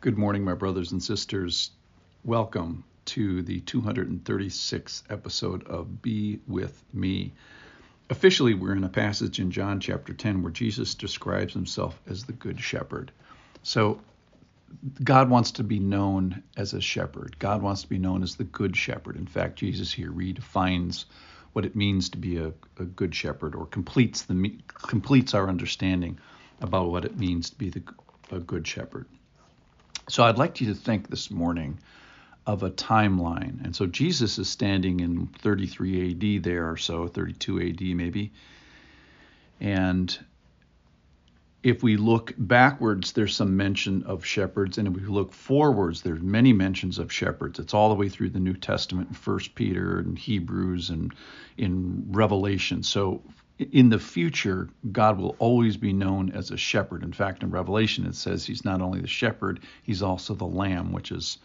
Good morning, my brothers and sisters. Welcome to the 236th episode of Be With Me. Officially, we're in a passage in John chapter 10 where Jesus describes himself as the Good Shepherd. So, God wants to be known as a shepherd. God wants to be known as the Good Shepherd. In fact, Jesus here redefines what it means to be a, a good shepherd or completes, the, completes our understanding about what it means to be the, a good shepherd. So I'd like you to think this morning of a timeline. And so Jesus is standing in 33 AD there or so, 32 AD maybe. And if we look backwards, there's some mention of shepherds, and if we look forwards, there's many mentions of shepherds. It's all the way through the New Testament, in First Peter and Hebrews and in Revelation. So in the future, God will always be known as a shepherd. In fact, in Revelation, it says he's not only the shepherd, he's also the lamb, which is,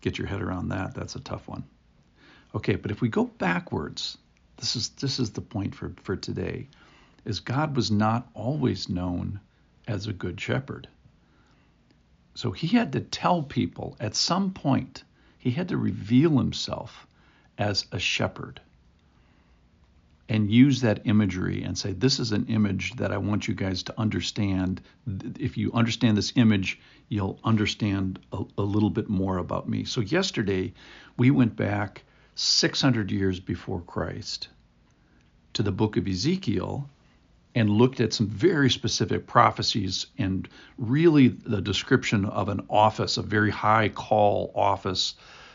get your head around that. That's a tough one. Okay, but if we go backwards, this is this is the point for, for today, is God was not always known as a good shepherd. So he had to tell people at some point, he had to reveal himself as a shepherd and use that imagery and say, This is an image that I want you guys to understand. If you understand this image, you'll understand a, a little bit more about me. So, yesterday, we went back 600 years before Christ to the book of Ezekiel and looked at some very specific prophecies and really the description of an office, a very high call office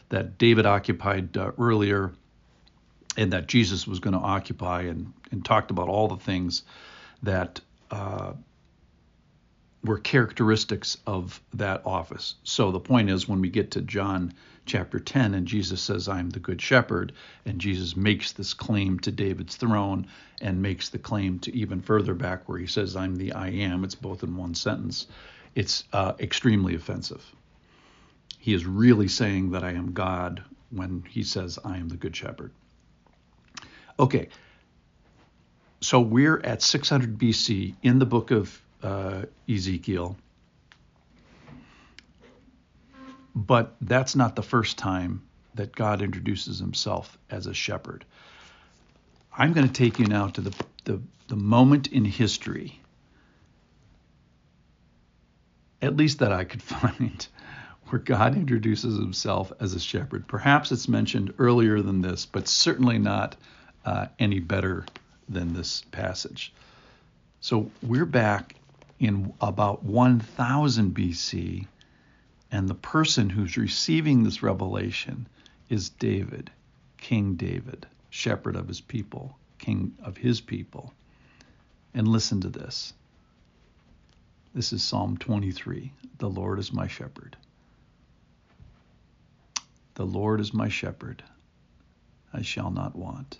that David occupied uh, earlier and that Jesus was going to occupy, and, and talked about all the things that uh, were characteristics of that office. So the point is, when we get to John chapter 10, and Jesus says, I'm the good shepherd, and Jesus makes this claim to David's throne and makes the claim to even further back where he says, I'm the I am, it's both in one sentence, it's uh, extremely offensive. He is really saying that I am God when he says, I am the good shepherd. Okay, so we're at 600 BC in the book of uh, Ezekiel, but that's not the first time that God introduces himself as a shepherd. I'm going to take you now to the, the, the moment in history, at least that I could find, where God introduces himself as a shepherd. Perhaps it's mentioned earlier than this, but certainly not uh, any better than this passage. So we're back in about 1000 BC, and the person who's receiving this revelation is David, King David, shepherd of his people, king of his people. And listen to this. This is Psalm 23. The Lord is my shepherd. The Lord is my shepherd. I shall not want.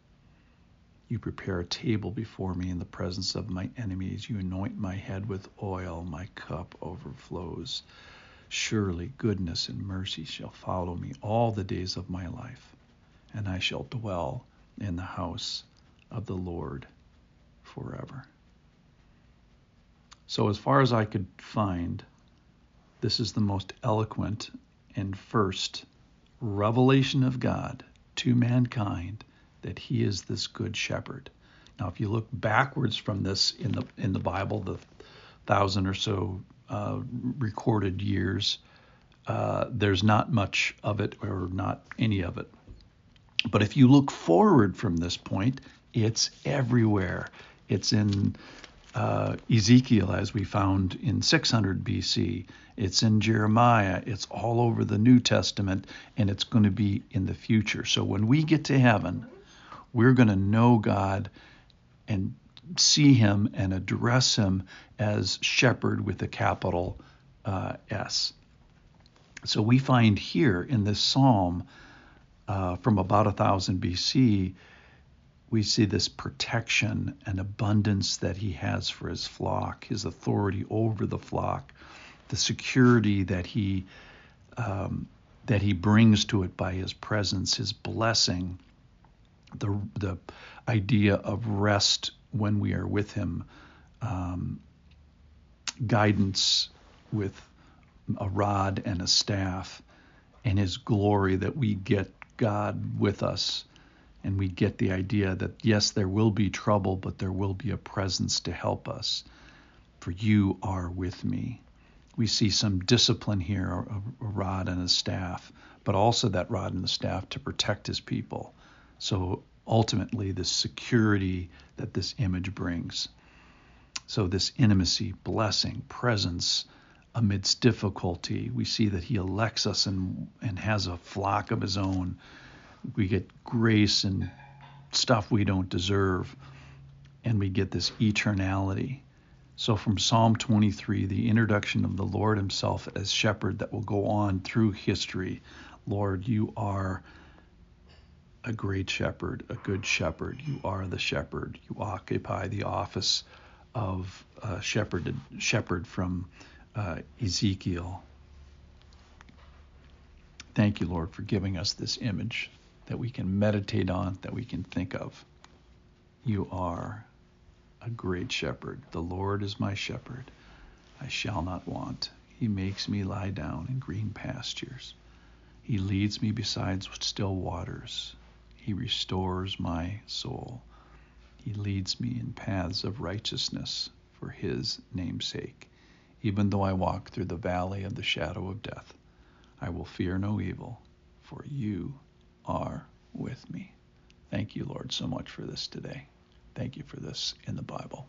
You prepare a table before me in the presence of my enemies. You anoint my head with oil. My cup overflows. Surely goodness and mercy shall follow me all the days of my life, and I shall dwell in the house of the Lord forever. So, as far as I could find, this is the most eloquent and first revelation of God to mankind that he is this good shepherd. Now, if you look backwards from this in the in the Bible, the thousand or so uh, recorded years, uh, there's not much of it or not any of it. But if you look forward from this point, it's everywhere. It's in uh, Ezekiel, as we found in 600 BC. It's in Jeremiah. It's all over the New Testament, and it's going to be in the future. So when we get to heaven, we're going to know God and see him and address him as shepherd with a capital uh, S. So we find here in this psalm uh, from about 1000 BC, we see this protection and abundance that he has for his flock, his authority over the flock, the security that he um, that he brings to it by his presence, his blessing, the the idea of rest when we are with him, um, guidance with a rod and a staff, and his glory that we get God with us. And we get the idea that yes, there will be trouble, but there will be a presence to help us. For you are with me. We see some discipline here, a, a rod and a staff, but also that rod and the staff to protect his people. So ultimately, the security that this image brings. So, this intimacy, blessing, presence amidst difficulty, we see that He elects us and, and has a flock of His own. We get grace and stuff we don't deserve, and we get this eternality. So, from Psalm 23, the introduction of the Lord Himself as shepherd that will go on through history. Lord, you are a great shepherd, a good shepherd. You are the shepherd. You occupy the office of shepherd, shepherd from uh, Ezekiel. Thank you, Lord, for giving us this image that we can meditate on, that we can think of. You are a great shepherd. The Lord is my shepherd. I shall not want. He makes me lie down in green pastures. He leads me beside still waters. He restores my soul. He leads me in paths of righteousness for his name's sake. Even though I walk through the valley of the shadow of death, I will fear no evil, for you are with me. Thank you, Lord, so much for this today. Thank you for this in the Bible.